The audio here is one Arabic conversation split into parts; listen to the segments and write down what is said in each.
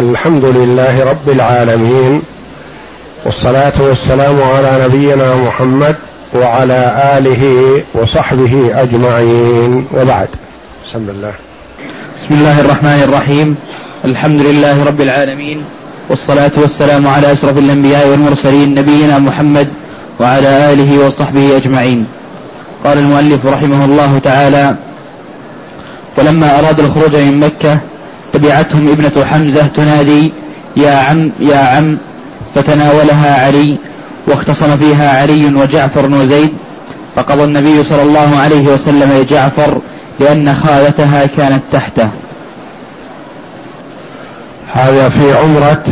الحمد لله رب العالمين والصلاة والسلام على نبينا محمد وعلى آله وصحبه أجمعين وبعد. بسم الله. بسم الله الرحمن الرحيم. الحمد لله رب العالمين والصلاة والسلام على أشرف الأنبياء والمرسلين نبينا محمد وعلى آله وصحبه أجمعين. قال المؤلف رحمه الله تعالى ولما أراد الخروج من مكة تبعتهم ابنة حمزة تنادي يا عم يا عم. فتناولها علي واختصم فيها علي وجعفر وزيد فقضى النبي صلى الله عليه وسلم لجعفر لأن خالتها كانت تحته. هذا في عمرة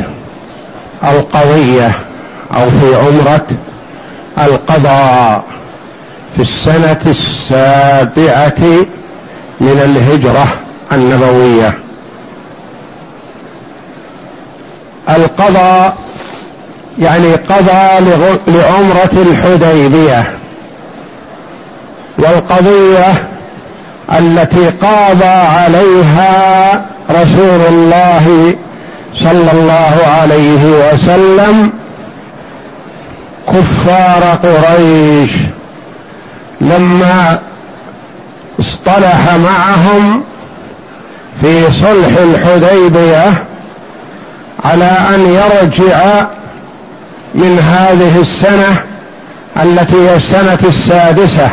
القضية أو في عمرة القضاء. في السنة السابعة من الهجرة النبوية. القضاء يعني قضى لعمرة الحديبية. والقضية التي قاضى عليها رسول الله صلى الله عليه وسلم كفار قريش. لما اصطلح معهم في صلح الحديبية على أن يرجع من هذه السنة التي هي السنة السادسة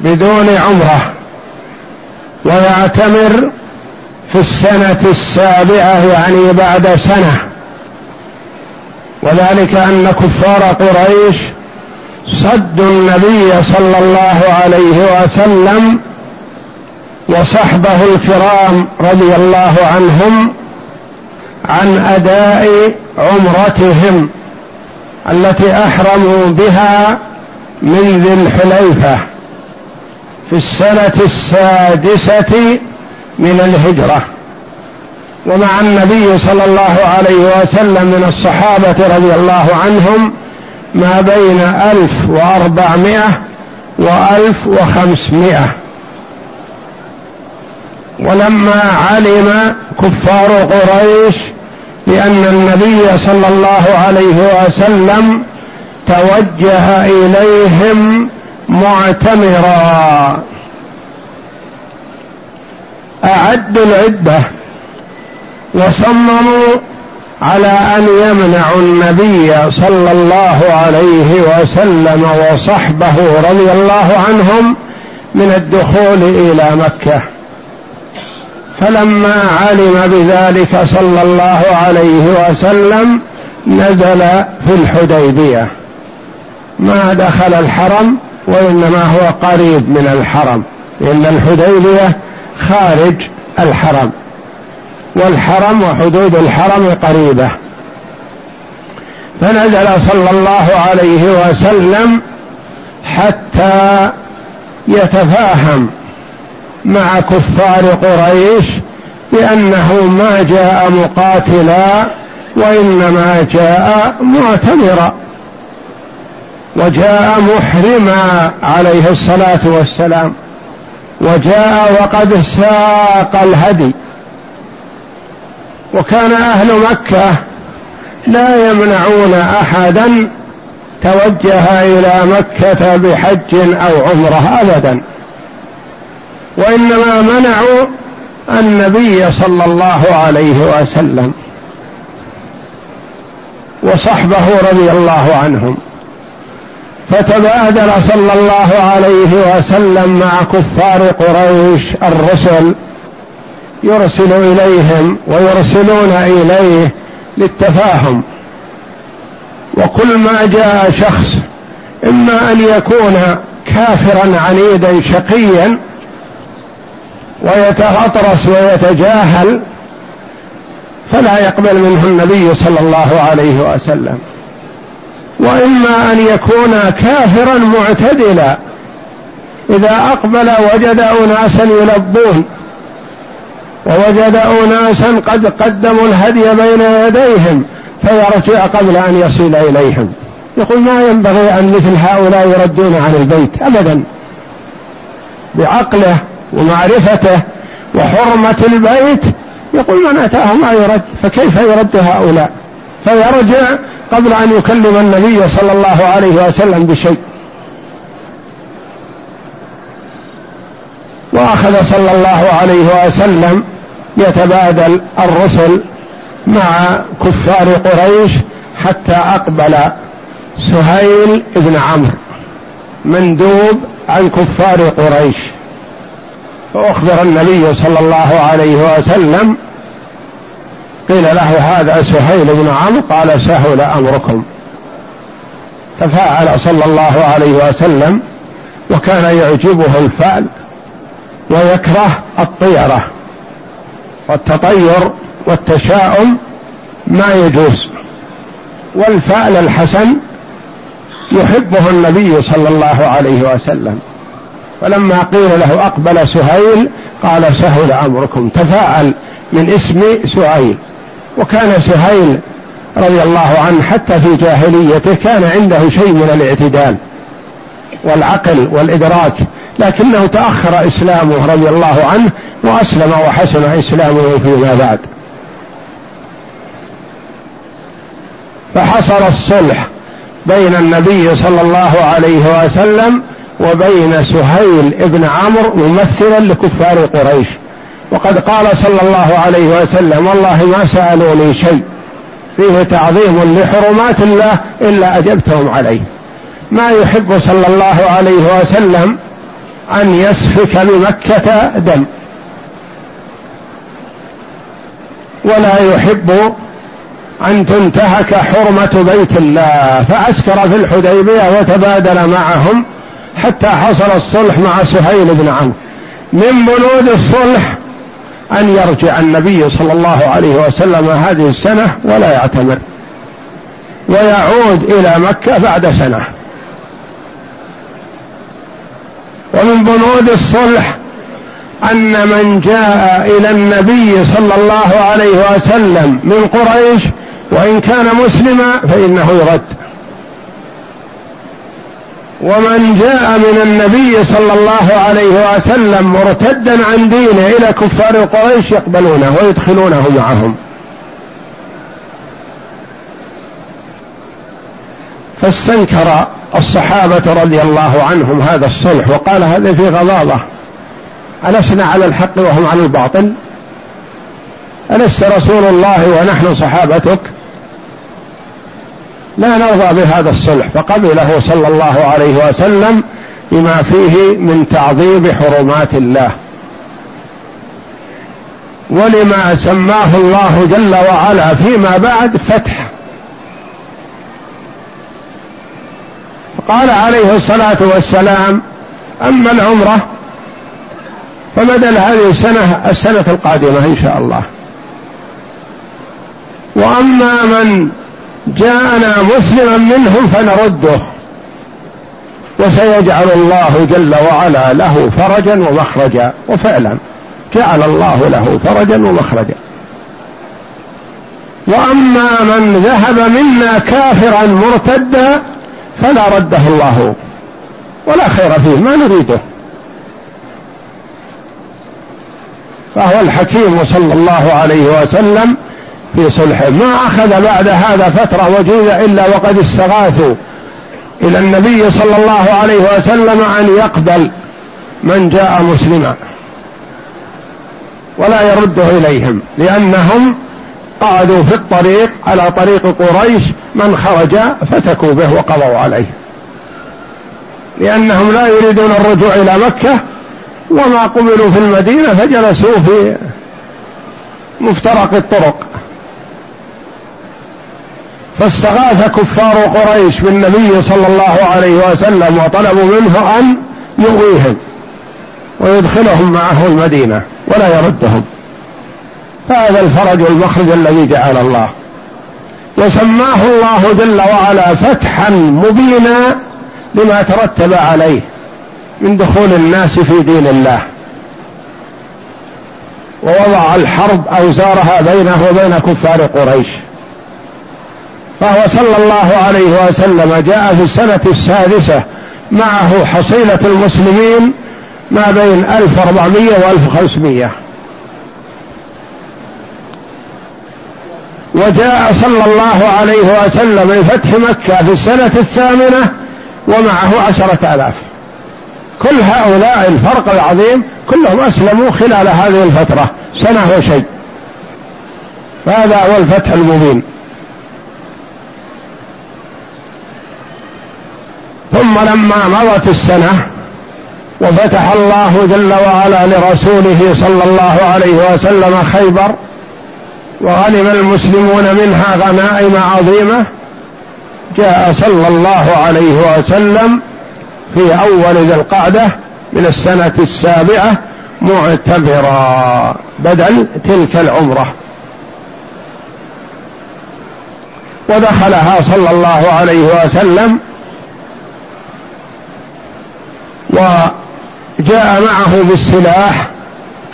بدون عمرة ويعتمر في السنة السابعة يعني بعد سنة. وذلك أن كفار قريش صدوا النبي صلى الله عليه وسلم وصحبه الكرام رضي الله عنهم عن أداء عمرتهم التي أحرموا بها من ذي الحليفة في السنة السادسة من الهجرة. ومع النبي صلى الله عليه وسلم من الصحابة رضي الله عنهم ما بين ألف وأربعمائة وألف وخمسمائة. ولما علم كفار قريش بأن النبي صلى الله عليه وسلم توجه إليهم معتمرا. أعدوا العدة وصمموا على أن يمنعوا النبي صلى الله عليه وسلم وصحبه رضي الله عنهم من الدخول إلى مكة. فلما علم بذلك صلى الله عليه وسلم نزل في الحديبية. ما دخل الحرم وإنما هو قريب من الحرم لأن الحديبية خارج الحرم. والحرم وحدود الحرم قريبة. فنزل صلى الله عليه وسلم حتى يتفاهم مع كفار قريش بأنه ما جاء مقاتلا وإنما جاء معتمرا. وجاء محرما عليه الصلاة والسلام. وجاء وقد ساق الهدي. وكان أهل مكة لا يمنعون أحدا توجه إلى مكة بحج أو عمرة ابدا. وإنما منعوا النبي صلى الله عليه وسلم وصحبه رضي الله عنهم. فتبادل صلى الله عليه وسلم مع كفار قريش الرسل يرسل إليهم ويرسلون إليه للتفاهم. وكل ما جاء شخص إما أن يكون كافرا عنيدا شقيا ويتغطرس ويتجاهل فلا يقبل منه النبي صلى الله عليه وسلم. وإما أن يكون كافرا معتدلا إذا أقبل وجد اناسا يلبون ووجد اناسا قد قدموا الهدي بين يديهم فيرجع قبل أن يصل إليهم. يقول ما ينبغي أن مثل هؤلاء يردون عن البيت ابدا بعقله ومعرفته وحرمة البيت يقول من أتاه ما يرد فكيف يرد هؤلاء؟ فيرجع قبل أن يكلم النبي صلى الله عليه وسلم بشيء. وأخذ صلى الله عليه وسلم يتبادل الرسل مع كفار قريش حتى أقبل سهيل بن عمرو مندوب عن كفار قريش. فأخبر النبي صلى الله عليه وسلم قيل له هذا سهيل بن عمرو؟ قال سهل أمركم. تفاعل صلى الله عليه وسلم وكان يعجبه الفعل ويكره الطيرة والتطير والتشاؤم ما يجوز. والفعل الحسن يحبه النبي صلى الله عليه وسلم. فلما قيل له أقبل سهيل قال سهل أمركم تفاعل من اسم سهيل. وكان سهيل رضي الله عنه حتى في جاهليته كان عنده شيء من الاعتدال والعقل والإدراك لكنه تأخر إسلامه رضي الله عنه وأسلم وحسن إسلامه فيما بعد. فحصل الصلح بين النبي صلى الله عليه وسلم وبين سهيل ابن عمرو ممثلا لكفار قريش. وقد قال صلى الله عليه وسلم والله ما سألوني شيء. فيه تعظيم لحرمات الله إلا أجبتهم عليه. ما يحب صلى الله عليه وسلم أن يسفك بمكة دم. ولا يحب أن تنتهك حرمة بيت الله. فعسكر في الحديبية وتبادل معهم حتى حصل الصلح مع سهيل بن عمرو من بنود الصلح أن يرجع النبي صلى الله عليه وسلم هذه السنة ولا يعتمر. ويعود إلى مكة بعد سنة. ومن بنود الصلح أن من جاء إلى النبي صلى الله عليه وسلم من قريش وإن كان مسلما فإنه يرد ومن جاء من النبي صلى الله عليه وسلم مرتدا عن دينه إلى كفار قريش يقبلونه ويدخلونه معهم. فاستنكر الصحابة رضي الله عنهم هذا الصلح وقال هذا في غضاضة ألسنا على الحق وهم على الباطل؟ ألست رسول الله ونحن صحابتك؟ لا نرضى بهذا الصلح فقبله صلى الله عليه وسلم بما فيه من تعظيم حرمات الله. ولما سماه الله جل وعلا فيما بعد فتح. قال عليه الصلاة والسلام أما العمرة فبدل هذه السنة السنة القادمة إن شاء الله. وأما من جاءنا مسلما منهم فنرده وسيجعل الله جل وعلا له فرجا ومخرجا وفعلا جعل الله له فرجا ومخرجا. وأما من ذهب منا كافرا مرتدا فلا رده الله ولا خير فيه ما نريده. فهو الحكيم صلى الله عليه وسلم في صلحه ما أخذ بعد هذا فترة وجيزة إلا وقد استغاثوا إلى النبي صلى الله عليه وسلم أن يقبل من جاء مسلما ولا يرده إليهم لأنهم قعدوا في الطريق على طريق قريش من خرج فتكوا به وقضوا عليه. لأنهم لا يريدون الرجوع إلى مكة وما قبلوا في المدينة فجلسوا في مفترق الطرق. فاستغاث كفار قريش بالنبي صلى الله عليه وسلم وطلبوا منه أن يغويهم ويدخلهم معه المدينة ولا يردهم. فهذا الفرج والمخرج الذي جعل الله. وسماه الله جل وعلا فتحا مبينا لما ترتب عليه من دخول الناس في دين الله. ووضع الحرب أوزارها بينه وبين كفار قريش. فهو صلى الله عليه وسلم جاء في السنة السادسة معه حصيلة المسلمين ما بين 1400 و 1500 وجاء صلى الله عليه وسلم لفتح مكة في السنة الثامنة ومعه عشرة آلاف. كل هؤلاء الفرق العظيم كلهم أسلموا خلال هذه الفترة سنة وشيء. فهذا هو الفتح المبين. ثم لما مضت السنة وفتح الله جل وعلا لرسوله صلى الله عليه وسلم خيبر وغنم المسلمون منها غنائم عظيمة جاء صلى الله عليه وسلم في أول ذي القعدة من السنة السابعة معتبرا بدل تلك العمرة. ودخلها صلى الله عليه وسلم وجاء معه بالسلاح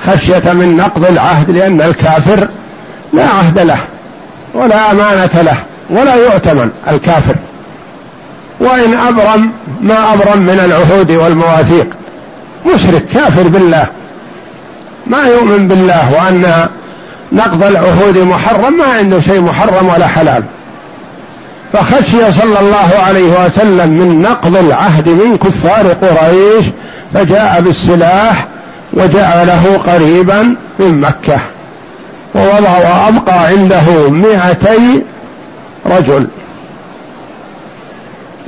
خشية من نقض العهد لأن الكافر لا عهد له ولا أمانة له ولا يؤتمن الكافر. وإن أبرم ما أبرم من العهود والمواثيق. مشرك كافر بالله. ما يؤمن بالله وأن نقض العهود محرم ما عنده شيء محرم ولا حلال. فخشي صلى الله عليه وسلم من نقض العهد من كفار قريش فجاء بالسلاح وجعله قريبا من مكة. ووضع وأبقى عنده مئتي رجل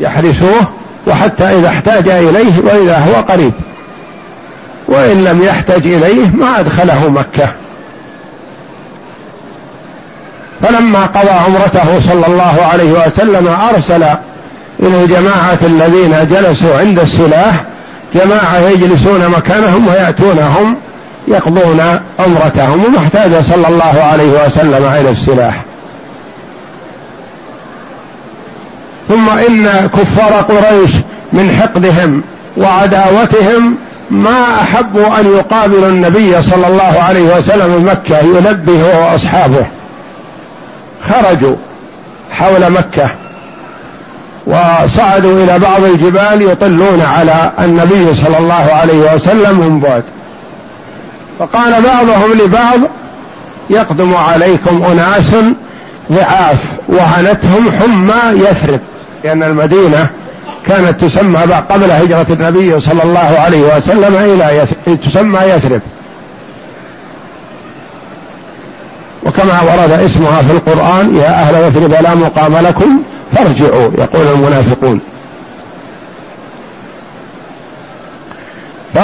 يحرسوه وحتى إذا احتاج إليه وإذا هو قريب. وإن لم يحتج إليه ما أدخله مكة. فلما قضى عمرته صلى الله عليه وسلم أرسل إلى الجماعة الذين جلسوا عند السلاح جماعة يجلسون مكانهم ويأتونهم يقضون عمرتهم وما احتاج صلى الله عليه وسلم إلى السلاح. ثم إن كفار قريش من حقدهم وعداوتهم ما أحبوا أن يقابلوا النبي صلى الله عليه وسلم في مكة يلبي هو واصحابه خرجوا حول مكة وصعدوا إلى بعض الجبال يطلون على النبي صلى الله عليه وسلم من بعد. فقال بعضهم لبعض يقدم عليكم أناس ضعاف وهنتهم حمى يثرب لأن المدينة كانت تسمى قبل هجرة النبي صلى الله عليه وسلم إلى يثرب تسمى يثرب. وكما ورد اسمها في القرآن يا أهل يثرب لا مقام لكم فارجعوا يقول المنافقون. ف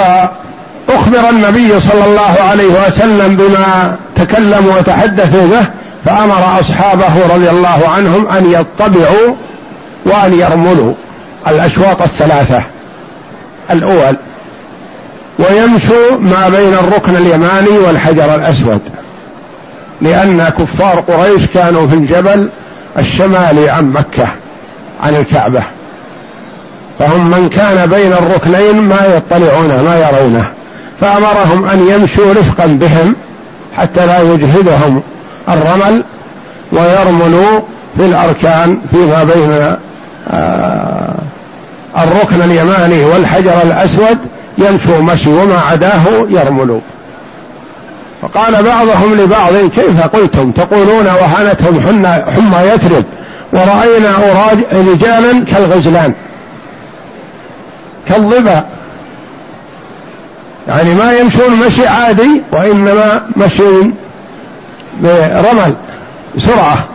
أخبر النبي صلى الله عليه وسلم بما تكلموا وتحدثوا به فأمر أصحابه رضي الله عنهم أن يطبعوا وأن يرملوا الأشواط الثلاثة. الأول ويمشوا ما بين الركن اليماني والحجر الأسود. لأن كفار قريش كانوا في الجبل الشمالي عن مكة عن الكعبة. فهم من كان بين الركنين ما يطلعون ما يرونه. فأمرهم أن يمشوا رفقا بهم حتى لا يجهدهم الرمل ويرملوا في الأركان فيما بين آه، الركن اليماني والحجر الأسود. يمشوا مشي وما عداه يرملوا. فقال بعضهم لبعض كيف قلتم؟ تقولون وهنتهم حمى يثرب ورأينا رجالا كالغزلان كالظبا. يعني ما يمشون مشي عادي وإنما مشي برمل بسرعة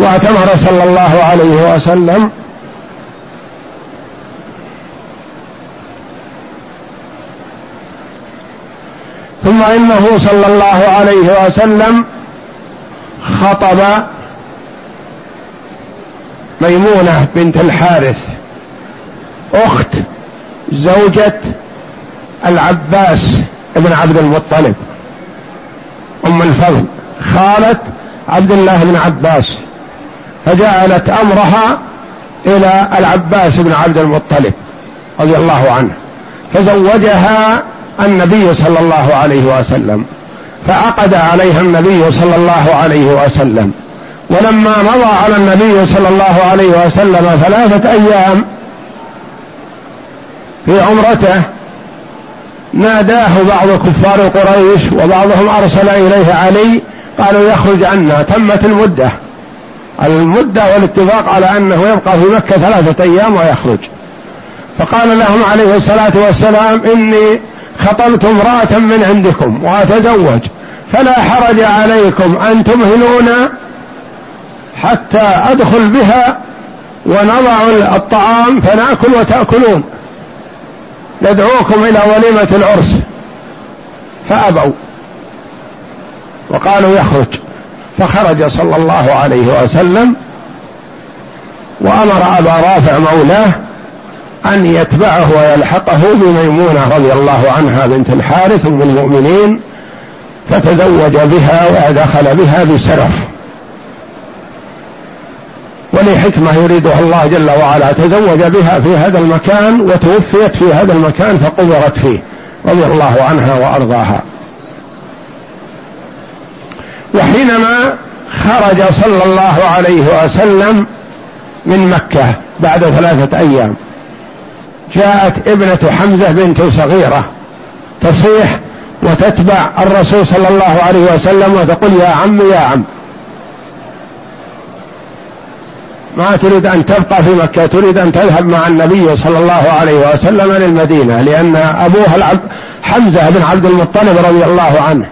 واعتمر صلى الله عليه وسلم ثم إنه صلى الله عليه وسلم خطب ميمونة بنت الحارث أخت زوجة العباس بن عبد المطلب أم الفضل خالة عبد الله بن عباس فجعلت أمرها إلى العباس بن عبد المطلب رضي الله عنه فزوجها النبي صلى الله عليه وسلم. فعقد عليها النبي صلى الله عليه وسلم. ولما مضى على النبي صلى الله عليه وسلم ثلاثة أيام في عمرته ناداه بعض كفار قريش وبعضهم أرسل إليه علي قالوا يخرج عنا. تمت المدة. المدة والاتفاق على أنه يبقى في مكة ثلاثة أيام ويخرج. فقال لهم عليه الصلاة والسلام إني خطبت امرأة من عندكم وأتزوج فلا حرج عليكم أن تمهلون حتى أدخل بها ونضع الطعام فنأكل وتأكلون. ندعوكم إلى وليمة العرس. فأبوا. وقالوا يخرج. فخرج صلى الله عليه وسلم وأمر أبا رافع مولاه أن يتبعه ويلحقه بميمونة رضي الله عنها بنت الحارث أم المؤمنين فتزوج بها ودخل بها بسرف. ولحكمة يريدها الله جل وعلا تزوج بها في هذا المكان وتوفيت في هذا المكان فقبرت فيه رضي الله عنها وأرضاها. وحينما خرج صلى الله عليه وسلم من مكة بعد ثلاثة أيام جاءت ابنة حمزة بنت صغيرة تصيح وتتبع الرسول صلى الله عليه وسلم وتقول يا عم يا عم. ما تريد أن تبقى في مكة تريد أن تذهب مع النبي صلى الله عليه وسلم للمدينة لأن أبوها العب حمزة بن عبد المطلب رضي الله عنه.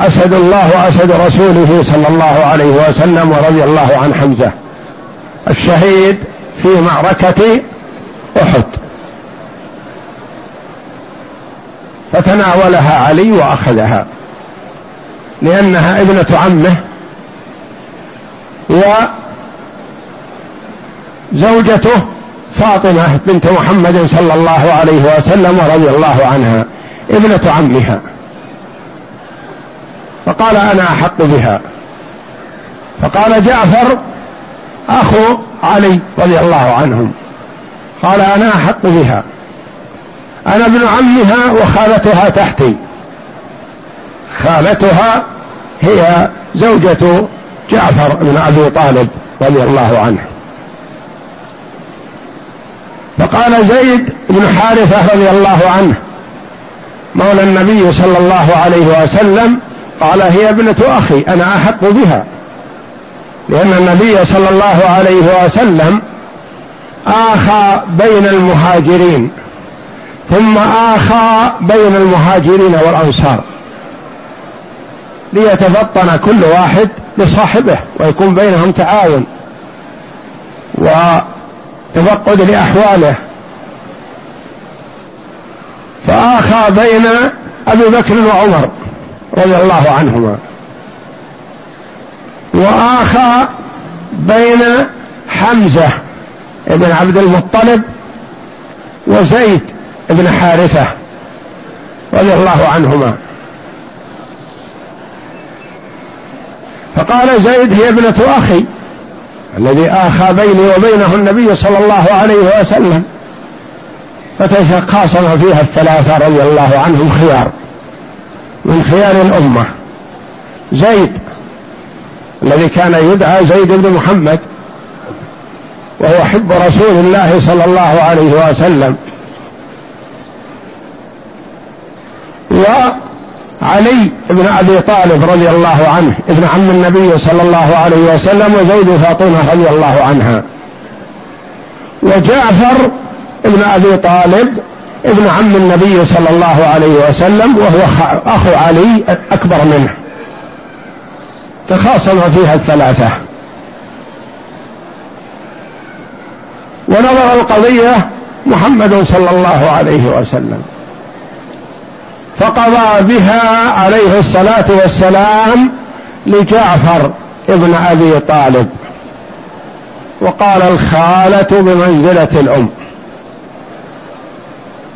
أسد الله وأسد رسوله صلى الله عليه وسلم ورضي الله عن حمزة. الشهيد في معركة أحد. فتناولها علي وأخذها لأنها ابنة عمه وزوجته فاطمة بنت محمد صلى الله عليه وسلم ورضي الله عنها ابنة عمها. فقال أنا أحق بها. فقال جعفر أخو علي رضي الله عنهم. قال أنا أحق بها. أنا ابن عمها وخالتها تحتي. خالتها هي زوجة جعفر بن أبي طالب رضي الله عنه. فقال زيد بن حارثة رضي الله عنه مولى النبي صلى الله عليه وسلم قال هي ابنة أخي أنا أحق بها. لأن النبي صلى الله عليه وسلم آخى بين المهاجرين ثم آخى بين المهاجرين والأنصار. ليتفطن كل واحد لصاحبه ويكون بينهم تعاون. وتفقد لأحواله. فآخى بين أبي بكر وعمر رضي الله عنهما. وآخى بين حمزة بن عبد المطلب وزيد بن حارثة رضي الله عنهما. فقال زيد هي ابنة أخي الذي آخى بيني وبينه النبي صلى الله عليه وسلم. فتخاصم فيها الثلاثة رضي الله عنهم خيار من خيار الأمة. زيد الذي كان يدعى زيد بن محمد وهو حب رسول الله صلى الله عليه وسلم. وعلي بن أبي طالب رضي الله عنه ابن عم النبي صلى الله عليه وسلم وزوج فاطمة رضي الله عنها. وجعفر ابن أبي طالب ابن عم النبي صلى الله عليه وسلم وهو أخو علي أكبر منه. تخاصم فيها الثلاثة. ونظر القضية محمد صلى الله عليه وسلم. فقضى بها عليه الصلاة والسلام لجعفر ابن أبي طالب. وقال الخالة بمنزلة الأم.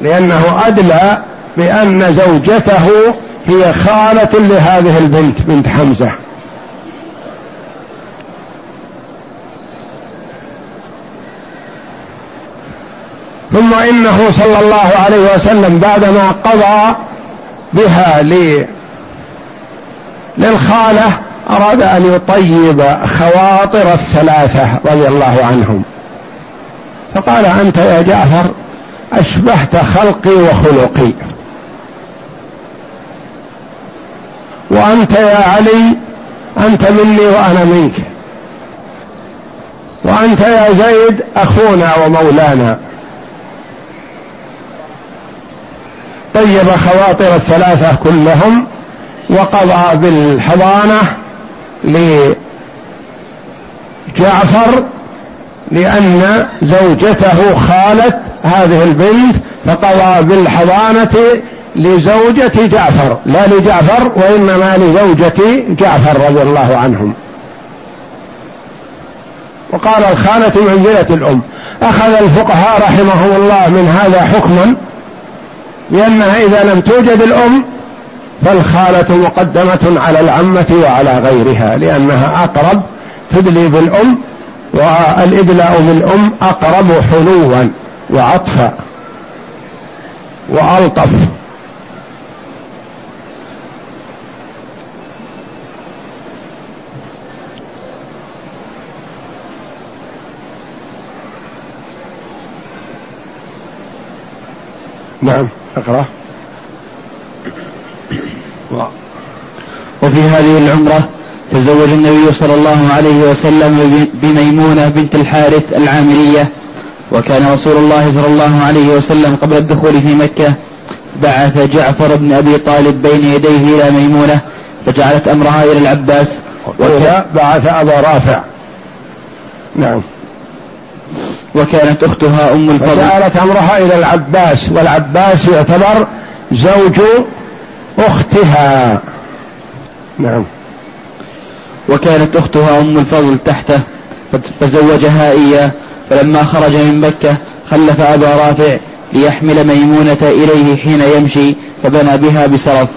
لأنه أدلى بأن زوجته هي خالة لهذه البنت بنت حمزة. ثم إنه صلى الله عليه وسلم بعدما قضى بها للخالة أراد أن يطيب خواطر الثلاثة رضي الله عنهم. فقال أنت يا جعفر أشبهت خلقي وخلقي. وأنت يا علي أنت مني وأنا منك. وأنت يا زيد أخونا ومولانا. طيب خواطر الثلاثة كلهم وقضى بالحضانة لجعفر لأن زوجته خالت هذه البنت فقضى بالحضانة لزوجة جعفر لا لجعفر وإنما لزوجة جعفر رضي الله عنهم. وقال الخالة منزلة الأم أخذ الفقهاء رحمهم الله من هذا حكما لأنها إذا لم توجد الأم فالخالة مقدمة على العمة وعلى غيرها لأنها أقرب تدلي بالأم والإدلاء بالأم أقرب حلوا وعطفا وألطف. نعم. اقرأ. وفي هذه العمرة تزوج النبي صلى الله عليه وسلم بميمونة بنت الحارث العامرية وكان رسول الله صلى الله عليه وسلم قبل الدخول في مكة بعث جعفر بن أبي طالب بين يديه إلى ميمونة فجعلت أمرها إلى العباس. وكان بعث أبا رافع. نعم. وكانت أختها أم الفضل. فجعلت أمرها إلى العباس والعباس يعتبر زوج أختها. نعم. وكانت أختها أم الفضل تحته فزوجها إياه فلما خرج من مكة خلف أبا رافع ليحمل ميمونة إليه حين يمشي فبنى بها بسرف.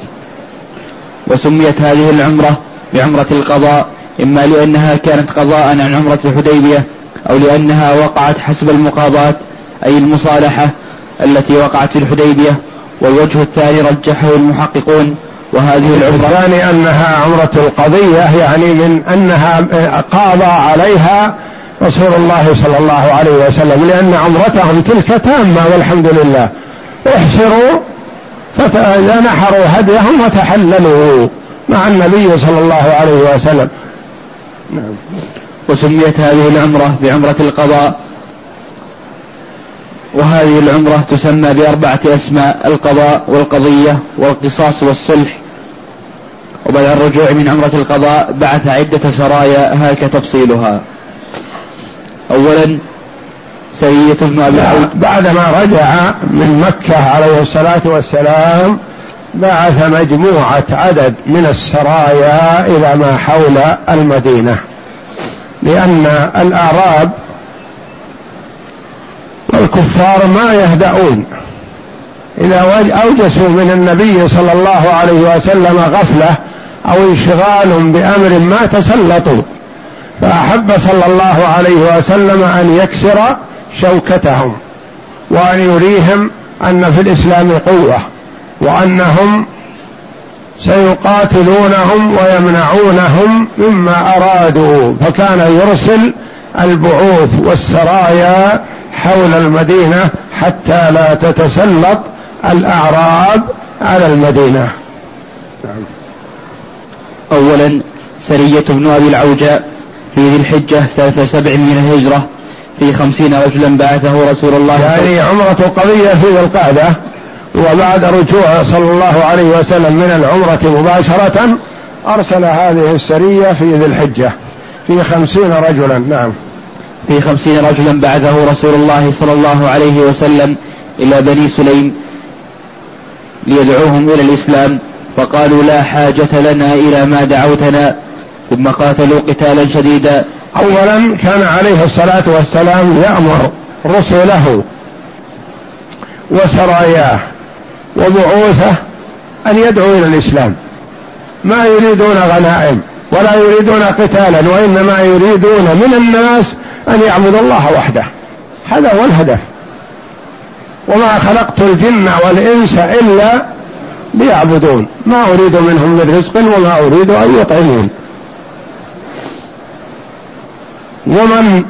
وسميت هذه العمرة بعمرة القضاء إما لأنها كانت قضاء عن عمرة الحديبية أو لأنها وقعت حسب المقاضاة أي المصالحة التي وقعت في الحديبية والوجه الثاني رجحه المحققون وهذه العمرة الثاني أنها عمرة القضية يعني من أنها قاضى عليها رسول الله صلى الله عليه وسلم لأن عمرتهم تلك تامة والحمد لله. احسروا فنحروا هديهم وتحللوا مع النبي صلى الله عليه وسلم. نعم. وسميت هذه العمرة بعمرة القضاء. وهذه العمرة تسمى بأربعة أسماء القضاء والقضية والقصاص والصلح. وبعد الرجوع من عمرة القضاء بعث عدة سرايا هاك تفصيلها. أولا سرية ابن أبي بعدما رجع من مكة عليه الصلاة والسلام بعث مجموعة عدد من السرايا إلى ما حول المدينة. لأن الأعراب والكفار ما يهدؤون. إذا أوجسوا من النبي صلى الله عليه وسلم غفلة أو انشغال بأمر ما تسلطوا. فأحب صلى الله عليه وسلم أن يكسر شوكتهم وأن يريهم أن في الإسلام قوة وأنهم سيقاتلونهم ويمنعونهم مما أرادوا فكان يرسل البعوث والسرايا حول المدينة حتى لا تتسلط الأعراب على المدينة نعم. أولا سرية ابن أبي العوجاء في ذي الحجة سنة سبع من الهجرة في خمسين رجلا بعثه رسول الله يعني عمرة قضية في ذي القعدة وبعد رجوع صلى الله عليه وسلم من العمرة مباشرة أرسل هذه السرية في ذي الحجة في خمسين رجلا نعم. في خمسين رجلا بعثه رسول الله صلى الله عليه وسلم إلى بني سليم ليدعوهم إلى الإسلام فقالوا لا حاجة لنا إلى ما دعوتنا ثم قاتلوا قتالا شديدا. أولا كان عليه الصلاة والسلام يأمر رسله وسراياه وبعوثه أن يدعوا إلى الإسلام. ما يريدون غنائم ولا يريدون قتالا وإنما يريدون من الناس أن يعبدوا الله وحده. هذا هو الهدف. وما خلقت الجن والإنس إلا ليعبدون. ما أريد منهم من رزق وما أريد أن يطعمون. ومن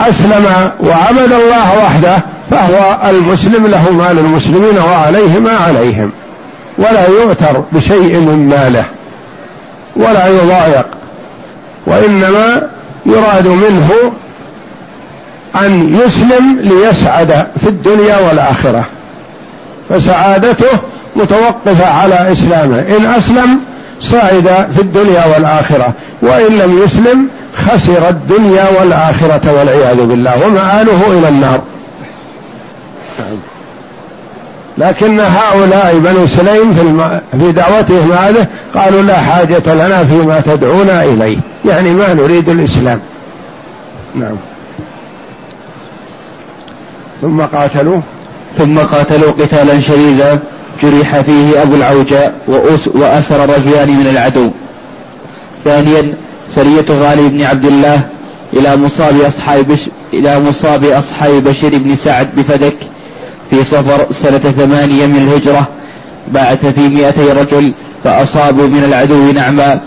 أسلم وعبد الله وحده فهو المسلم له مال المسلمين وعليه ما عليهم. ولا يؤتر بشيء من ماله ولا يضايق وإنما يراد منه أن يسلم ليسعد في الدنيا والآخرة. فسعادته متوقفة على إسلامه. إن أسلم سعد في الدنيا والآخرة. وإن لم يسلم خسر الدنيا والآخرة والعياذ بالله ومآله إلى النار. لكن هؤلاء بنو سليم في, الم... في دعوتهم هذه قالوا لا حاجة لنا فيما تدعونا إليه. يعني ما نريد الإسلام. نعم. ثم قاتلوا. ثم قاتلوا قتالا شديدا جرح فيه أبو العوجاء وأسر رجلان من العدو. ثانيا سرية غالب بن عبد الله إلى مصاب أصحاب بش إلى مصاب أصحاب بشير بن سعد بفدك في صفر سنة ثمانية من الهجرة. بعث في مئتي رجل فأصابوا من العدو نعما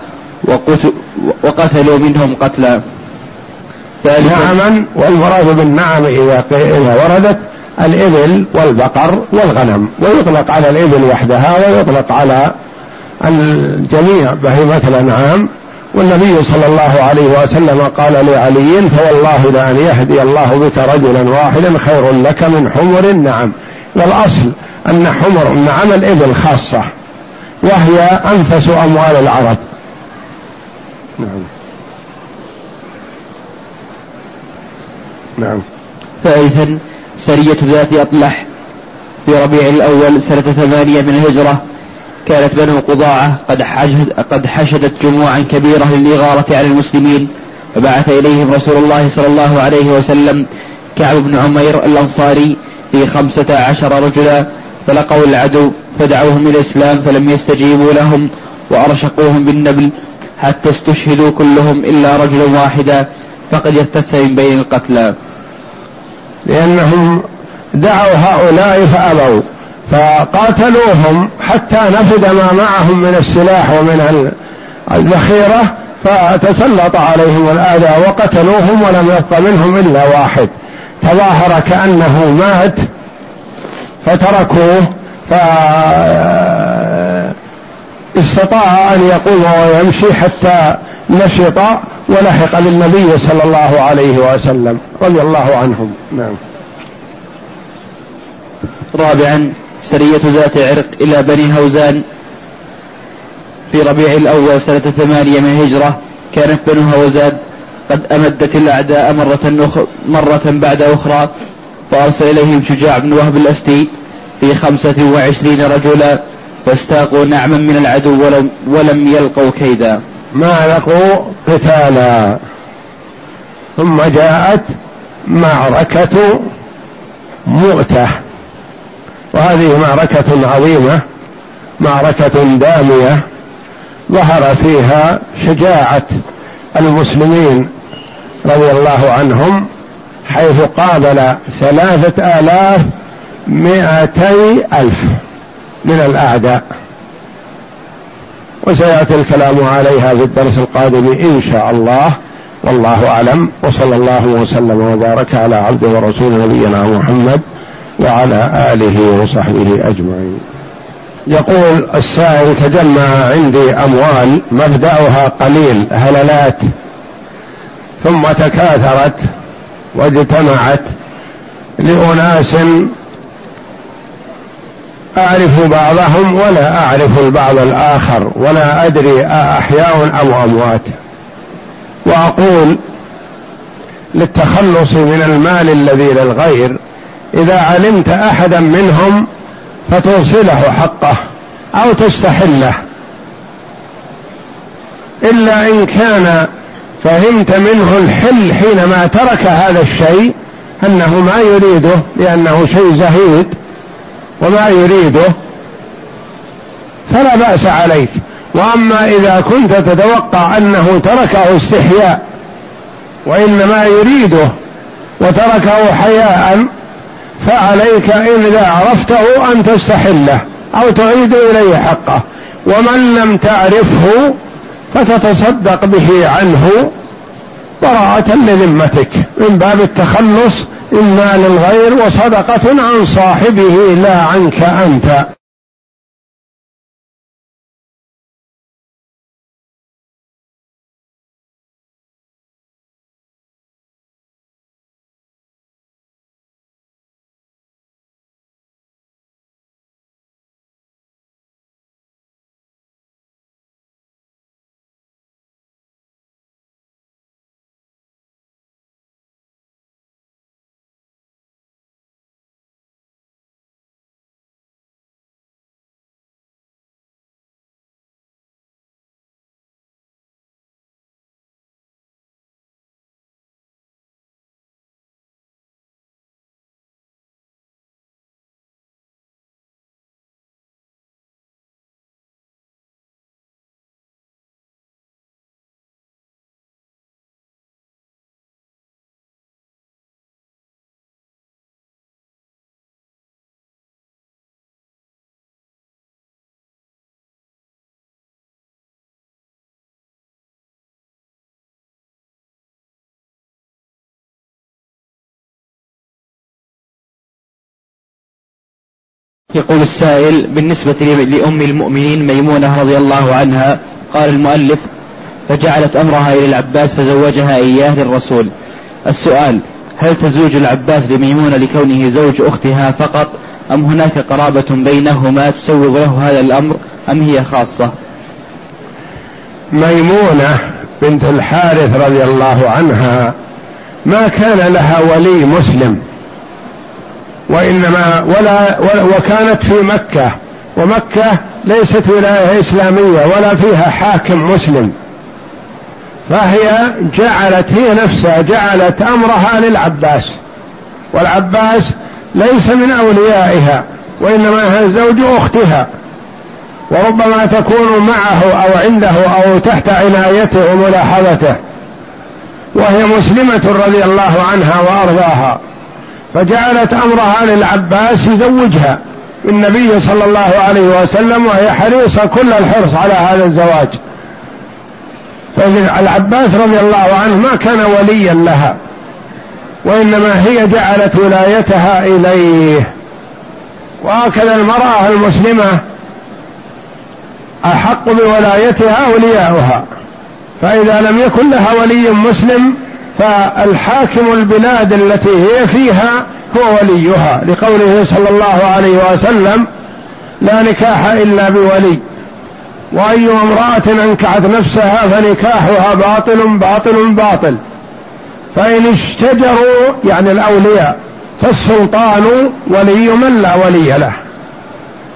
وقتلوا منهم قتلا. نعما والمراد بالنعم إذا إذا وردت الإبل والبقر والغنم ويطلق على الإبل وحدها ويطلق على الجميع بهيمة الأنعام. والنبي صلى الله عليه وسلم قال لعلي فوالله لأن يهدي الله بك رجلا واحدا خير لك من حمر النعم. والأصل أن حمر النعم الإبل خاصة وهي أنفس أموال العرب. نعم. نعم. ثالثا سرية ذات أطلح في ربيع الأول سنة ثمانية من الهجرة. كانت بنو قضاعة قد, حشد قد حشدت جموعا كبيرة للإغارة على المسلمين فبعث إليهم رسول الله صلى الله عليه وسلم كعب بن عمير الأنصاري في خمسة عشر رجلا فلقوا العدو فدعوهم إلى الإسلام فلم يستجيبوا لهم وأرشقوهم بالنبل حتى استشهدوا كلهم إلا رجلا واحدا فقد ارتث من بين القتلى. لأنهم دعوا هؤلاء فأبوا. فقاتلوهم حتى نفد ما معهم من السلاح ومن الذخيرة فتسلط عليهم الأذى وقتلوهم ولم يبق منهم إلا واحد. تظاهر كأنه مات فتركوه فاستطاع أن يقوم ويمشي حتى نشط ولحق بالنبي صلى الله عليه وسلم رضي الله عنهم. نعم. رابعا سرية ذات عرق إلى بني هوزان في ربيع الأول سنة ثمانية من الهجرة كانت بنو هوزان قد أمدت الأعداء مرة, مرة بعد أخرى فأرسل إليهم شجاع بن وهب الأستي في خمسة وعشرين رجلا فاستاقوا نعما من العدو ولم, ولم يلقوا كيدا. ما لقوا؟ قتالا. ثم جاءت معركة مؤتة. وهذه معركة عظيمة معركة دامية ظهر فيها شجاعة المسلمين رضي الله عنهم حيث قابل ثلاثة آلاف مائتي ألف من الأعداء. وسيأتي الكلام عليها في الدرس القادم إن شاء الله. والله أعلم وصلى الله وسلم وبارك على عبد ورسول نبينا محمد وعلى آله وصحبه أجمعين. يقول السائل تجمع عندي أموال مبدأها قليل هللات. ثم تكاثرت واجتمعت لأناس أعرف بعضهم ولا أعرف البعض الآخر ولا أدري أحياء أو أموات. وأقول للتخلص من المال الذي للغير إذا علمت أحدا منهم فتوصله حقه أو تستحله. إلا إن كان فهمت منه الحل حينما ترك هذا الشيء أنه ما يريده لأنه شيء زهيد وما يريده فلا بأس عليك. وأما إذا كنت تتوقع أنه تركه استحياء وإنما يريده وتركه حياء فعليك إذا عرفته أن تستحله أو تعيد إليه حقه. ومن لم تعرفه فتتصدق به عنه براءة لذمتك. من باب التخلص إما للغير وصدقة عن صاحبه لا عنك أنت. يقول السائل بالنسبة لأم المؤمنين ميمونة رضي الله عنها قال المؤلف فجعلت أمرها إلى العباس فزوجها إياه للرسول. السؤال هل تزوج العباس لميمونة لكونه زوج أختها فقط أم هناك قرابة بينهما تسوغ له هذا الأمر أم هي خاصة؟ ميمونة بنت الحارث رضي الله عنها ما كان لها ولي مسلم وإنما ولا, وكانت في مكة ومكة ليست ولاية إسلامية ولا فيها حاكم مسلم. فهي جعلت هي نفسها جعلت أمرها للعباس والعباس ليس من أوليائها وإنما هو زوج أختها. وربما تكون معه أو عنده أو تحت عنايته وملاحظته. وهي مسلمة رضي الله عنها وأرضاها. فجعلت أمرها للعباس يزوجها. النبي صلى الله عليه وسلم وهي حريصة كل الحرص على هذا الزواج. فالعباس رضي الله عنه ما كان وليا لها وإنما هي جعلت ولايتها إليه. وهكذا المرأة المسلمة أحق بولايتها أولياؤها. فإذا لم يكن لها ولي مسلم فالحاكم البلاد التي هي فيها هو وليها. لقوله صلى الله عليه وسلم لا نكاح إلا بولي. وأي امرأة أنكحت نفسها فنكاحها باطل باطل باطل. فإن اشتجروا يعني الأولياء فالسلطان ولي من لا ولي له.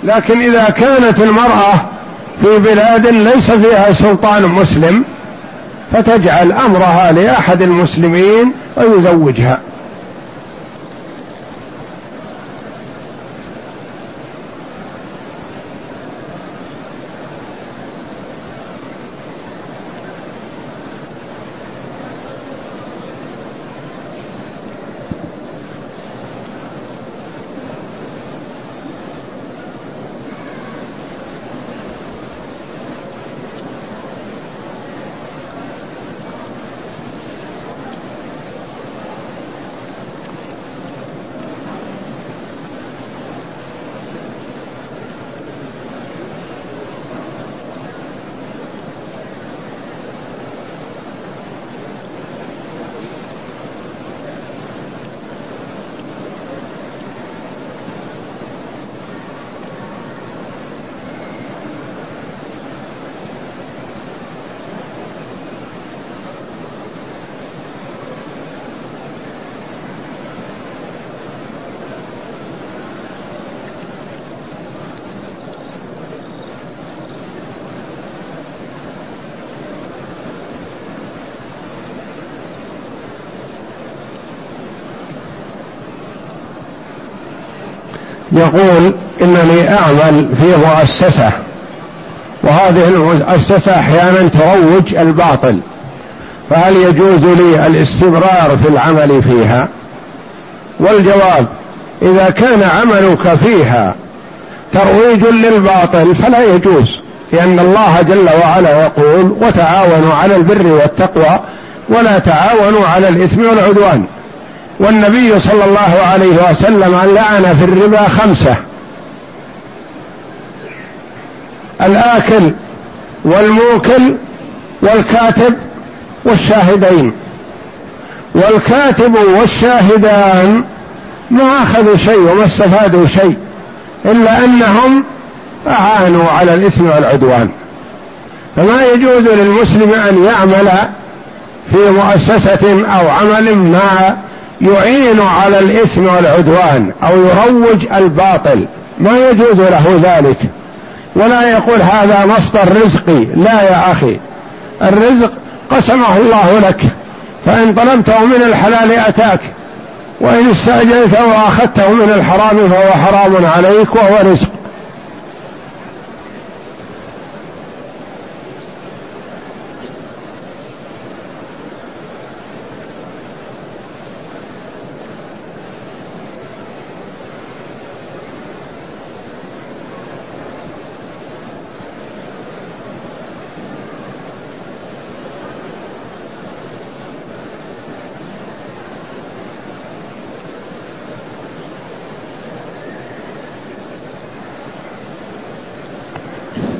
لكن إذا كانت المرأة في بلاد ليس فيها سلطان مسلم فتجعل أمرها لأحد المسلمين ويزوجها. يقول إنني أعمل في مؤسسة وهذه المؤسسة أحيانا تروج الباطل فهل يجوز لي الاستمرار في العمل فيها؟ والجواب إذا كان عملك فيها ترويج للباطل فلا يجوز لأن الله جل وعلا يقول وتعاونوا على البر والتقوى ولا تعاونوا على الإثم والعدوان والنبي صلى الله عليه وسلم لعن في الربا خمسة. الآكل والموكل والكاتب والشاهدين. والكاتب والشاهدان ما أخذوا شيء وما استفادوا شيء إلا أنهم أعانوا على الإثم والعدوان. فما يجوز للمسلم أن يعمل في مؤسسة أو عمل مع يعين على الاثم والعدوان أو يروج الباطل. ما يجوز له ذلك. ولا يقول هذا مصدر رزقي لا يا أخي. الرزق قسمه الله لك. فإن طلبته من الحلال أتاك. وإن استعجلته وأخذته من الحرام فهو حرام عليك وهو رزق.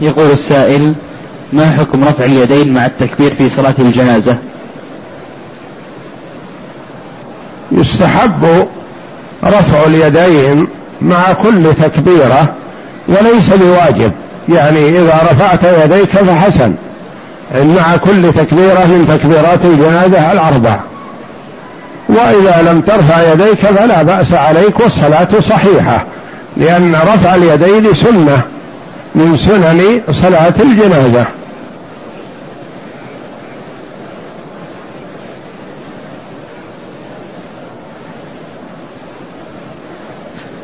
يقول السائل ما حكم رفع اليدين مع التكبير في صلاة الجنازة؟ يستحب رفع اليدين مع كل تكبيرة وليس بواجب يعني إذا رفعت يديك فحسن مع كل تكبيرة من تكبيرات الجنازة الأربع. وإذا لم ترفع يديك فلا بأس عليك والصلاة صحيحة لأن رفع اليدين سنة. من سنن صلاة الجنازة.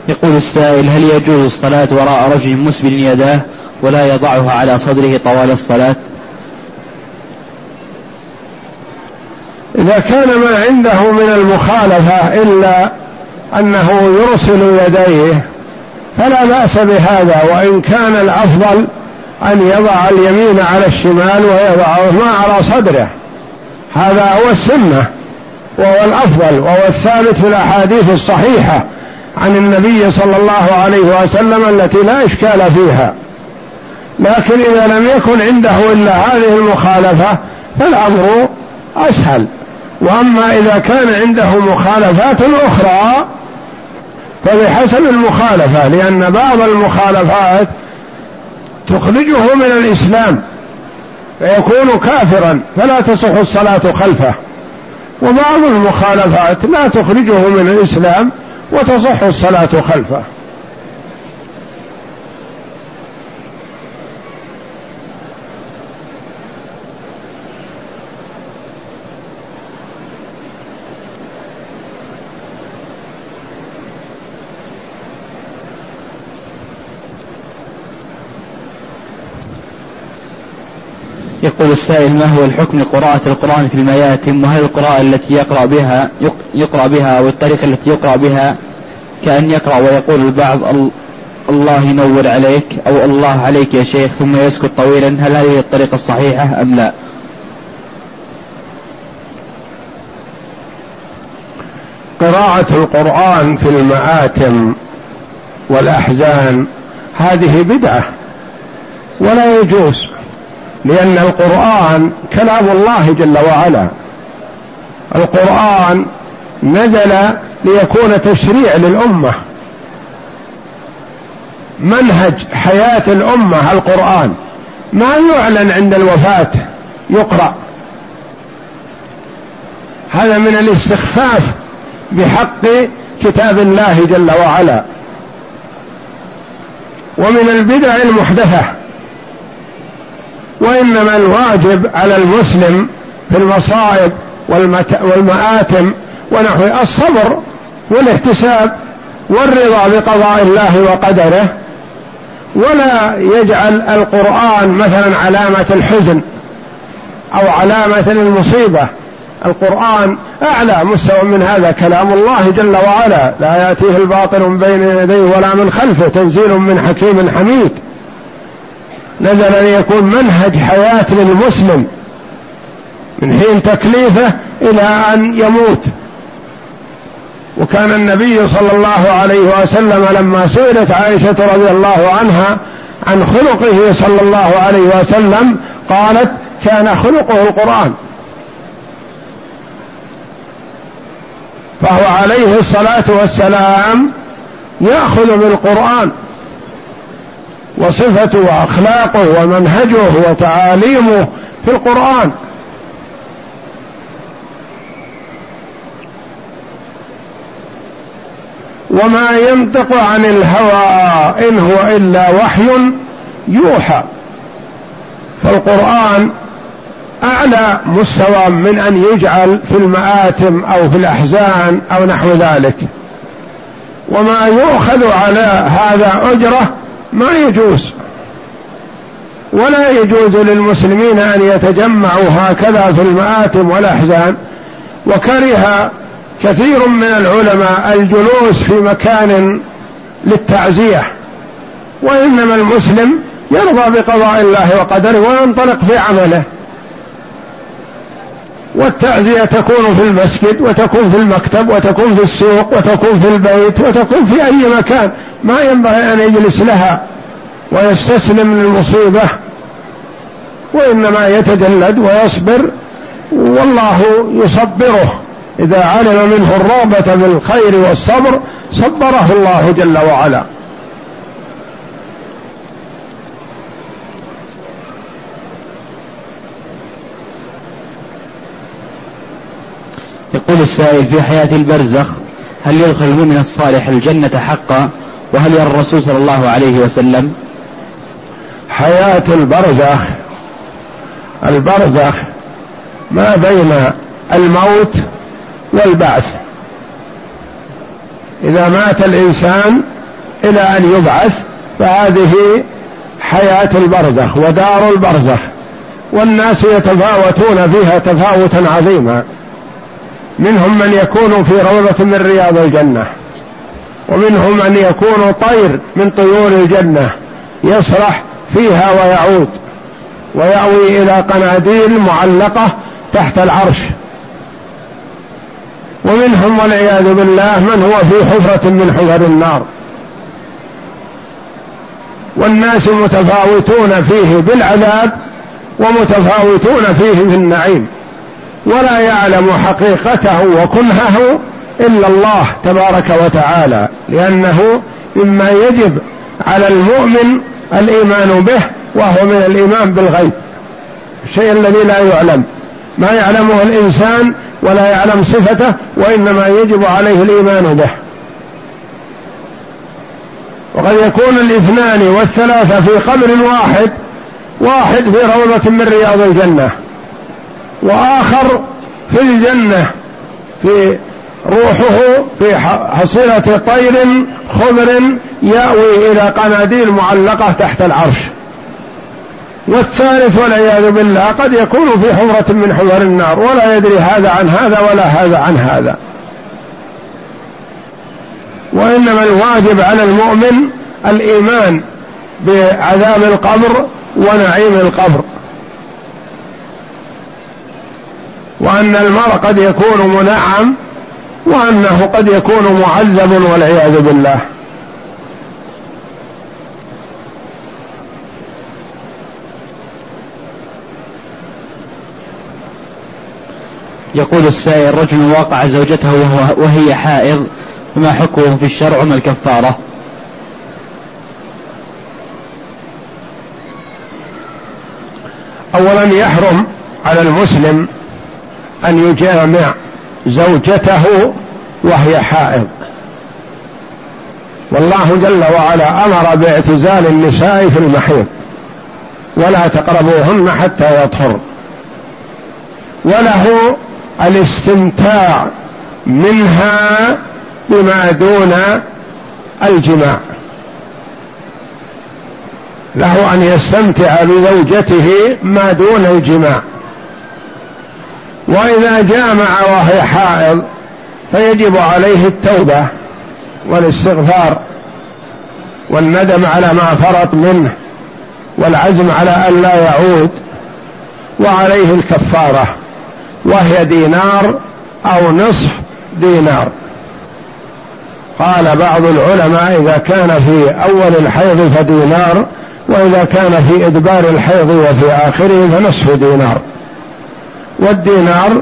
يقول السائل هل يجوز الصلاة وراء رجل مسبل يداه ولا يضعها على صدره طوال الصلاة؟ إذا كان ما عنده من المخالفة إلا أنه يرسل يديه فلا بأس بهذا وإن كان الأفضل أن يضع اليمين على الشمال ويضعهما على صدره. هذا هو السنة وهو الأفضل وهو الثابت في الأحاديث الصحيحة عن النبي صلى الله عليه وسلم التي لا إشكال فيها. لكن إذا لم يكن عنده إلا هذه المخالفة فالأمر أسهل. وأما إذا كان عنده مخالفات أخرى فبحسب المخالفة لأن بعض المخالفات تخرجه من الإسلام فيكون كافرا فلا تصح الصلاة خلفه. وبعض المخالفات لا تخرجه من الإسلام وتصح الصلاة خلفه. يقول السائل ما هو الحكم لقراءة القرآن في المياتم؟ وهل القراءة التي يقرأ بها يقرأ بها أو الطريقة التي يقرأ بها كأن يقرأ ويقول البعض الله ينور عليك أو الله عليك يا شيخ ثم يسكت طويلا؟ هل هذه الطريقة الصحيحة أم لا؟ قراءة القرآن في المآتم والأحزان هذه بدعة ولا يجوز. لأن القرآن كلام الله جل وعلا. القرآن نزل ليكون تشريع للأمة. منهج حياة الأمة القرآن. ما يعلن عند الوفاة يقرأ. هذا من الاستخفاف بحق كتاب الله جل وعلا. ومن البدع المحدثة. وإنما الواجب على المسلم في المصائب والمآتم ونحو الصبر والاحتساب والرضا بقضاء الله وقدره. ولا يجعل القرآن مثلا علامة الحزن أو علامة المصيبة. القرآن أعلى مستوى من هذا. كلام الله جل وعلا. لا يأتيه الباطل من بين يديه ولا من خلفه. تنزيل من حكيم حميد. نزل ليكون منهج حياة للمسلم من حين تكليفه إلى أن يموت. وكان النبي صلى الله عليه وسلم لما سئلت عائشة رضي الله عنها عن خلقه صلى الله عليه وسلم قالت كان خلقه القرآن. فهو عليه الصلاة والسلام يأخذ بالقرآن. وصفته وأخلاقه ومنهجه وتعاليمه في القرآن. وما ينطق عن الهوى إن هو إلا وحي يوحى. فالقرآن أعلى مستوى من أن يجعل في المآتم أو في الأحزان أو نحو ذلك. وما يؤخذ على هذا أجرة ما يجوز. ولا يجوز للمسلمين أن يتجمعوا هكذا في المآتم والأحزان. وكره كثير من العلماء الجلوس في مكان للتعزية. وإنما المسلم يرضى بقضاء الله وقدره وينطلق في عمله. والتعزية تكون في المسجد وتكون في المكتب وتكون في السوق وتكون في البيت وتكون في أي مكان. ما ينبغي أن يجلس لها ويستسلم للمصيبة وإنما يتجلد ويصبر والله يصبره. إذا علم منه الرغبة بالخير والصبر صبره الله جل وعلا. يقول السائل في حياة البرزخ هل يدخل المؤمن الصالح الجنة حقا؟ وهل يرى الرسول صلى الله عليه وسلم؟ حياة البرزخ. البرزخ ما بين الموت والبعث. إذا مات الإنسان إلى أن يبعث فهذه حياة البرزخ ودار البرزخ. والناس يتفاوتون فيها تفاوتا عظيما. منهم من يكون في روضة من رياض الجنة ومنهم من يكون طير من طيور الجنة يسرح فيها ويعود ويأوي إلى قناديل معلقة تحت العرش. ومنهم والعياذ بالله من هو في حفرة من حفر النار. والناس متفاوتون فيه بالعذاب ومتفاوتون فيه في النعيم ولا يعلم حقيقته وكنهه إلا الله تبارك وتعالى لأنه مما يجب على المؤمن الإيمان به وهو من الإيمان بالغيب. الشيء الذي لا يعلم ما يعلمه الإنسان ولا يعلم صفته وإنما يجب عليه الإيمان به. وقد يكون الاثنان والثلاثة في قبر واحد واحد في روضة من رياض الجنة. وآخر في الجنة في روحه في حصيلة طير خضر يأوي إلى قناديل معلقة تحت العرش. والثالث والعياذ بالله قد يكون في حفرة من حفر النار ولا يدري هذا عن هذا ولا هذا عن هذا. وإنما الواجب على المؤمن الإيمان بعذاب القبر ونعيم القبر. وأن المرء قد يكون منعم وأنه قد يكون معذب والعياذ بالله. يقول السائل رجل واقع زوجته وهي حائض فما حكمه في الشرع وما الكفارة؟ أولا يحرم على المسلم أن يجامع زوجته وهي حائض. والله جل وعلا أمر باعتزال النساء في المحيض ولا تقربوهن حتى يطهر. وله الاستمتاع منها بما دون الجماع. له أن يستمتع بزوجته ما دون الجماع. وإذا جامع وهي حائض فيجب عليه التوبة والاستغفار والندم على ما فرط منه والعزم على أن لا يعود وعليه الكفارة وهي دينار أو نصف دينار. قال بعض العلماء إذا كان في أول الحيض فدينار وإذا كان في إدبار الحيض وفي آخره فنصف دينار. والدينار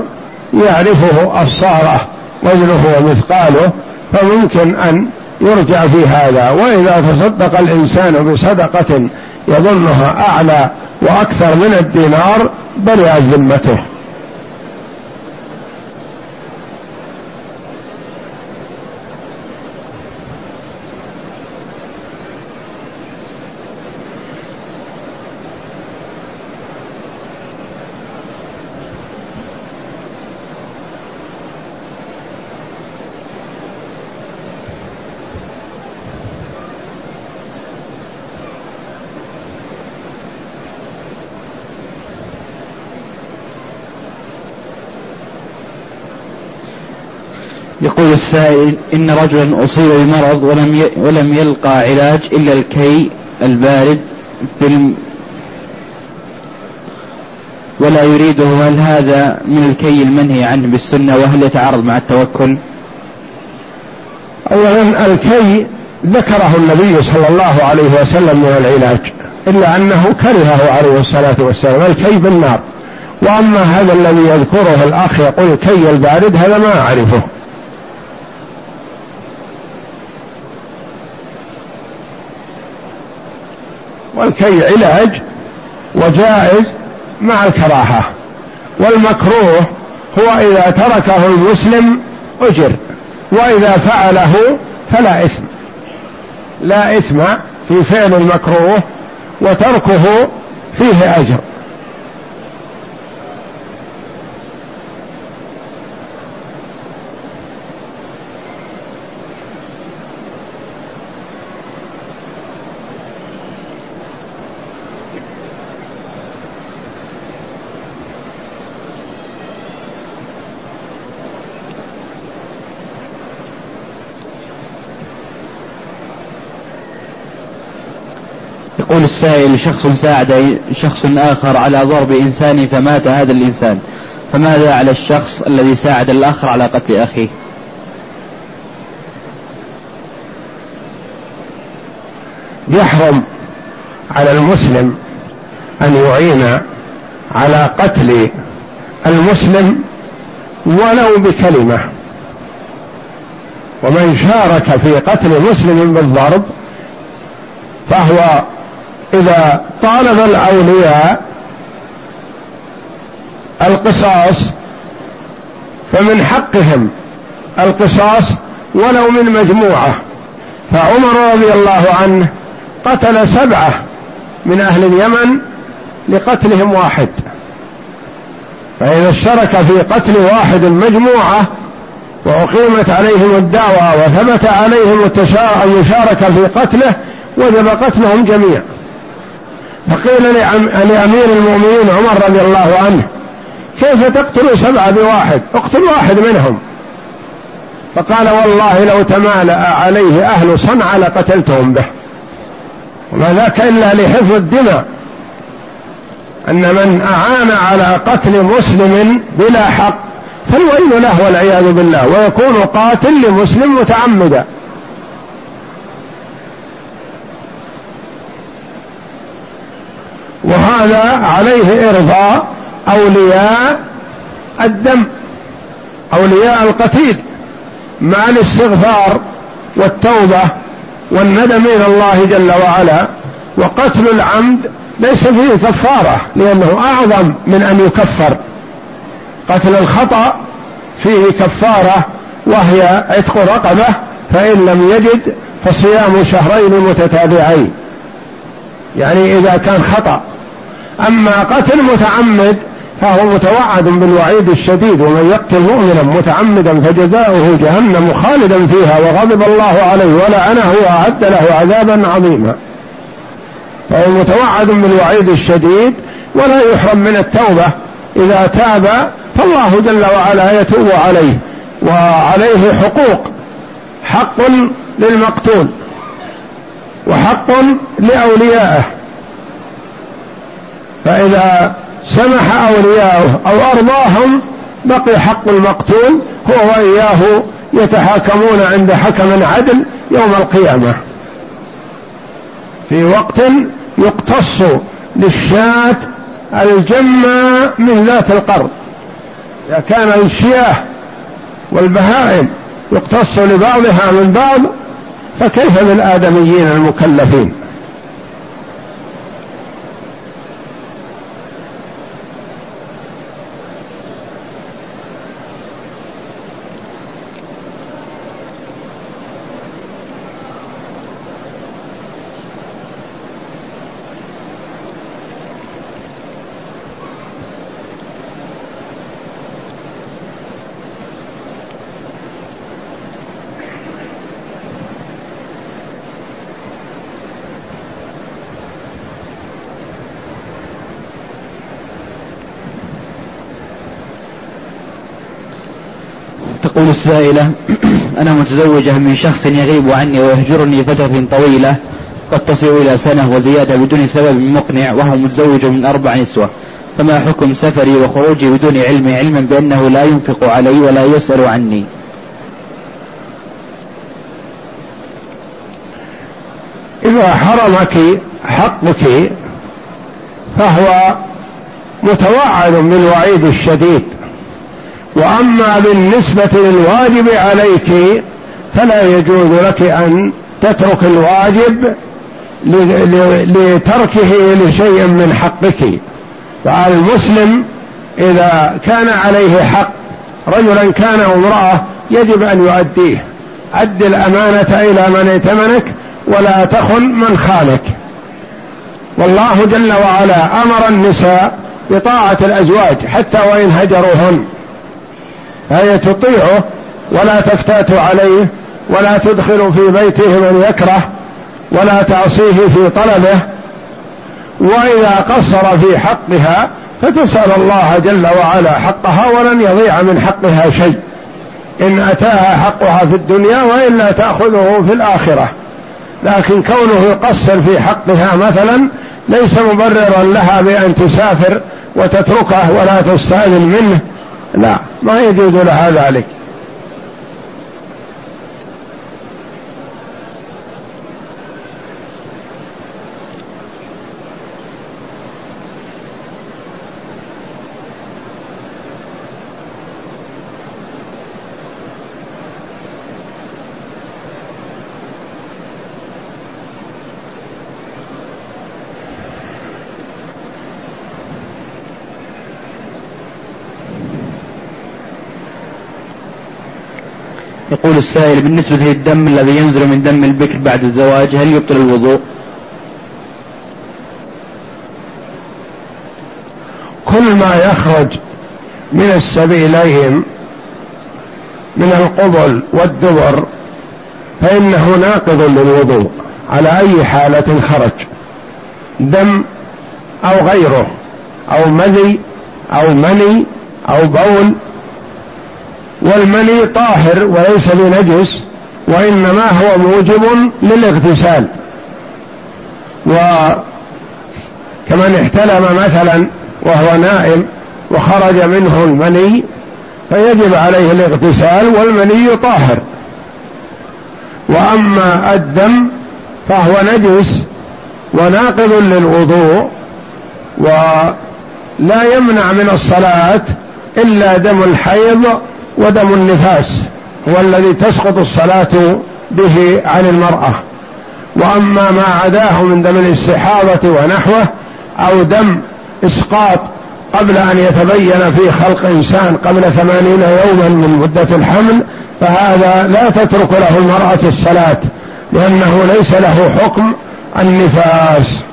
يعرفه الصاره وزنه ومثقاله فممكن أن يرجع في هذا. وإذا تصدق الإنسان بصدقة يظنها أعلى وأكثر من الدينار برئت ذمته يقول السائل إن رجلا أصيب بمرض ولم ولم يلقى علاج إلا الكي البارد في ولا يريده هل هذا من الكي المنهي عنه بالسنة وهل يتعارض مع التوكل؟ أولا الكي ذكره النبي صلى الله عليه وسلم من العلاج إلا أنه كرهه عليه الصلاة والسلام الكي بالنار وأما هذا الذي يذكره الأخ يقول كي البارد هذا ما أعرفه والكي علاج وجائز مع الكراهة. والمكروه هو إذا تركه المسلم أجر وإذا فعله فلا إثم. لا إثم في فعل المكروه وتركه فيه أجر يقول السائل شخص ساعد شخص آخر على ضرب إنسان فمات هذا الإنسان. فماذا على الشخص الذي ساعد الآخر على قتل أخيه؟ يحرم على المسلم أن يعين على قتل المسلم ولو بكلمة. ومن شارك في قتل مسلم بالضرب فهو إذا طالب الأولياء القصاص فمن حقهم القصاص ولو من مجموعة فعمر رضي الله عنه قتل سبعة من أهل اليمن لقتلهم واحد. فإذا اشترك في قتل واحد مجموعة وأقيمت عليهم الدعوة وثبت عليهم المشاركة في قتله وجب قتلهم جميعا. فقيل لأمير المؤمنين عمر رضي الله عنه كيف تقتل سبعة بواحد؟ اقتل واحد منهم. فقال والله لو تمالأ عليه أهل صنعاء لقتلتهم به. وما ذاك إلا لحفظ الدماء أن من أعان على قتل مسلم بلا حق فالويل له والعياذ بالله ويكون قاتل لمسلم متعمدا. وهذا عليه إرضاء أولياء الدم أولياء القتيل مع الاستغفار والتوبة والندم إلى الله جل وعلا وقتل العمد ليس فيه كفارة لأنه أعظم من أن يكفر. قتل الخطأ فيه كفارة وهي عتق رقبة فإن لم يجد فصيام شهرين متتابعين. يعني إذا كان خطأ أما قتل متعمد فهو متوعد بالوعيد الشديد ومن يقتل مؤمنا متعمدا فجزاؤه جهنم خالدا فيها وغضب الله عليه ولعنه وأعد له عذابا عظيما. فهو متوعد بالوعيد الشديد ولا يحرم من التوبة. إذا تاب فالله جل وعلا يتوب عليه وعليه حقوق. حق للمقتول وحق لأوليائه. فإذا سمح أولياؤه أو أرضاهم بقي حق المقتول هو وإياه يتحاكمون عند حكم عدل يوم القيامة. في وقت يقتص للشاة الجمة من ذات القرض إذا كان الشياه والبهائم يقتص لبعضها من بعض فكيف بالآدميين المكلفين؟ السائلة أنا متزوجة من شخص يغيب عني ويهجرني فترة طويلة. قد تصل إلى سنة وزيادة بدون سبب مقنع وهو متزوج من أربع نسوة. فما حكم سفري وخروجي بدون علمي علما بأنه لا ينفق علي ولا يسأل عني. إذا حرمك حقك فهو متوعد بالوعيد الشديد. وأما بالنسبة للواجب عليك فلا يجوز لك أن تترك الواجب لتركه لشيء من حقك. فالمسلم إذا كان عليه حق رجلا كان أو امرأة يجب أن يؤديه. أد الأمانة إلى من ائتمنك ولا تخن من خانك. والله جل وعلا أمر النساء بطاعة الأزواج حتى وإن هجروهن. فهي تطيعه ولا تفتات عليه ولا تدخل في بيته من يكره ولا تعصيه في طلبه. وإذا قصر في حقها فتسال الله جل وعلا حقها ولن يضيع من حقها شيء. إن أتاها حقها في الدنيا وإلا تأخذه في الآخرة. لكن كونه يقصر في حقها مثلا ليس مبررا لها بأن تسافر وتتركه ولا تستأذن منه. لا ما يجوز لها ذلك. يقول السائل بالنسبة للدم الذي ينزل من دم البكر بعد الزواج هل يبطل الوضوء؟ كل ما يخرج من السبيلين من القبل والدبر فإنه ناقض للوضوء على أي حالة خرج دم أو غيره أو مذي أو مني أو بول والمني طاهر وليس بنجس وإنما هو موجب للاغتسال. وكمن احتلم مثلا وهو نائم وخرج منه المني فيجب عليه الاغتسال والمني طاهر. وأما الدم فهو نجس وناقض للوضوء ولا يمنع من الصلاة إلا دم الحيض ودم النفاس هو الذي تسقط الصلاة به عن المرأة. وأما ما عداه من دم الاستحاضة ونحوه أو دم إسقاط قبل أن يتبين في خلق إنسان قبل ثمانين يوما من مدة الحمل فهذا لا تترك له المرأة الصلاة لأنه ليس له حكم النفاس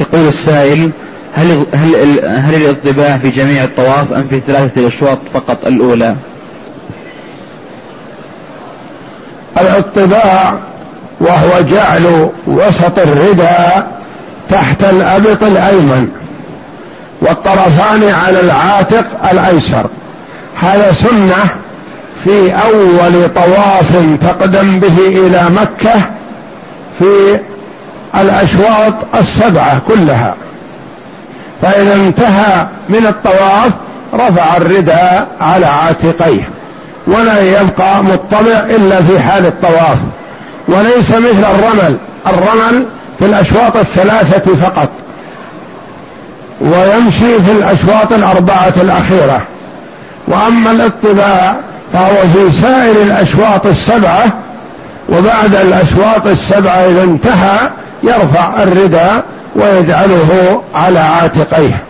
يقول السائل هل هل هل الاطباع في جميع الطواف أم في ثلاثة الأشواط فقط الأولى؟ الاطباع وهو جعل وسط الرداء تحت الأبط الأيمن والطرفان على العاتق الأيسر هذا سنة في أول طواف تقدم به إلى مكة في الأشواط السبعة كلها. فإذا انتهى من الطواف رفع الرداء على عاتقيه ولا يبقى مطلع إلا في حال الطواف. وليس مثل الرمل الرمل في الأشواط الثلاثة فقط ويمشي في الأشواط الأربعة الأخيرة. وأما الاطباع فهو في سائر الأشواط السبعة وبعد الأشواط السبعة إذا انتهى يرفع الرداء ويجعله على عاتقيه.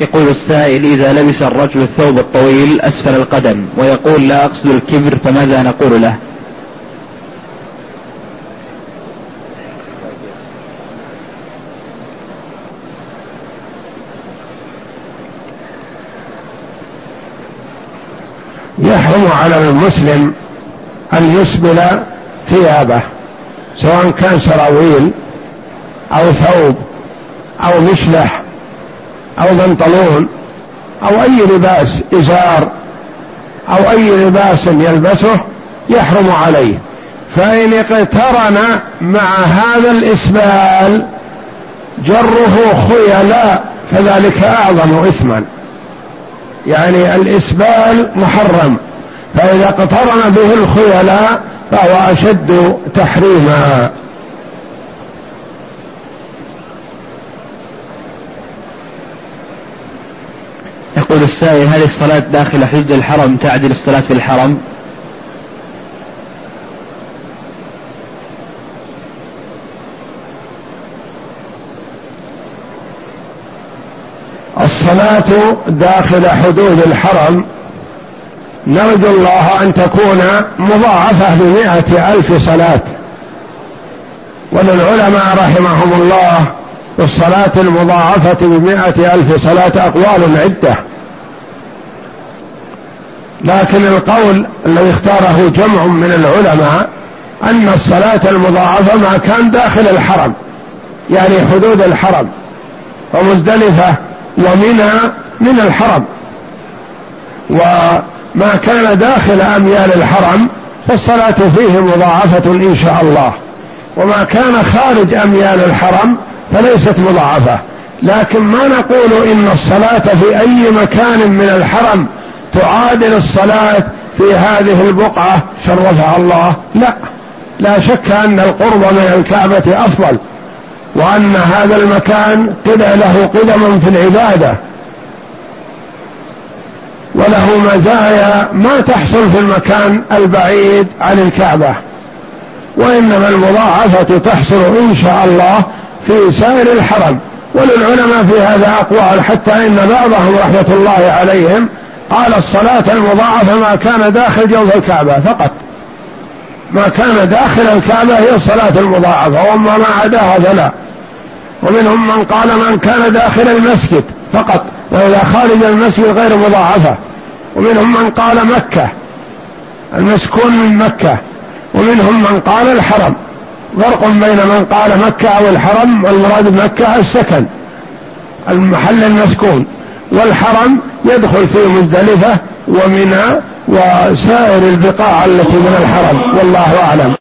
يقول السائل إذا لبس الرجل الثوب الطويل أسفل القدم ويقول لا أقصد الكبر فماذا نقول له؟ يحرم على المسلم أن يسبل ثيابه سواء كان سراويل أو ثوب أو مشلح أو بنطلون أو أي لباس إزار أو أي لباس يلبسه يحرم عليه. فإن اقترن مع هذا الإسبال جره خيلاء فذلك أعظم إثما. يعني الإسبال محرم فإذا اقترن به الخيلاء فهو أشد تحريما. يقول السائل هل الصلاة داخل حدود الحرم تعدل الصلاة في الحرم؟ الصلاة داخل حدود الحرم نرجو الله أن تكون مضاعفة بمائة ألف صلاة وللعلماء رحمهم الله في الصلاة المضاعفة بمائة ألف صلاة أقوال عدة لكن القول الذي اختاره جمع من العلماء أن الصلاة المضاعفة ما كان داخل الحرم يعني حدود الحرم ومزدلفة ومنى من الحرم. وما كان داخل أميال الحرم فالصلاة فيه مضاعفة إن شاء الله. وما كان خارج أميال الحرم فليست مضاعفة. لكن ما نقول إن الصلاة في أي مكان من الحرم تعادل الصلاة في هذه البقعة شرفها الله. لا. لا شك أن القرب من الكعبة أفضل وأن هذا المكان قد له قدم في العبادة وله مزايا ما تحصل في المكان البعيد عن الكعبة. وإنما المضاعفة تحصل إن شاء الله في سائر الحرم. وللعلماء في هذا أقوال حتى إن بعضهم رحمة الله عليهم قال الصلاة المضاعفة ما كان داخل جوف الكعبة فقط. ما كان داخل الكعبة هي الصلاة المضاعفة وأما ما عداها فلا. ومنهم من قال من كان داخل المسجد فقط وإذا خارج المسجد غير مضاعفة. ومنهم من قال مكة المسكون من مكة. ومنهم من قال الحرم. فرق بين من قال مكة أو الحرم والمراد بمكة السكن المحل المسكون. والحرم يدخل في مزدلفة ومنى وسائر البقاع التي من الحرم والله أعلم.